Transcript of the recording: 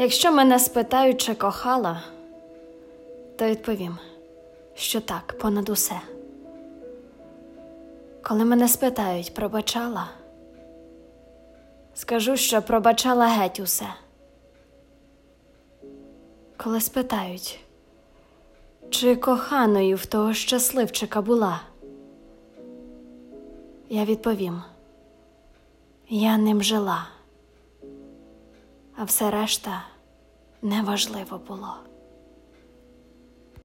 Якщо мене спитають, чи кохала, то відповім, що так, понад усе. Коли мене спитають, пробачала, скажу, що пробачала геть усе. Коли спитають, чи коханою в того щасливчика була, я відповім, я ним жила, а все решта неважливо було.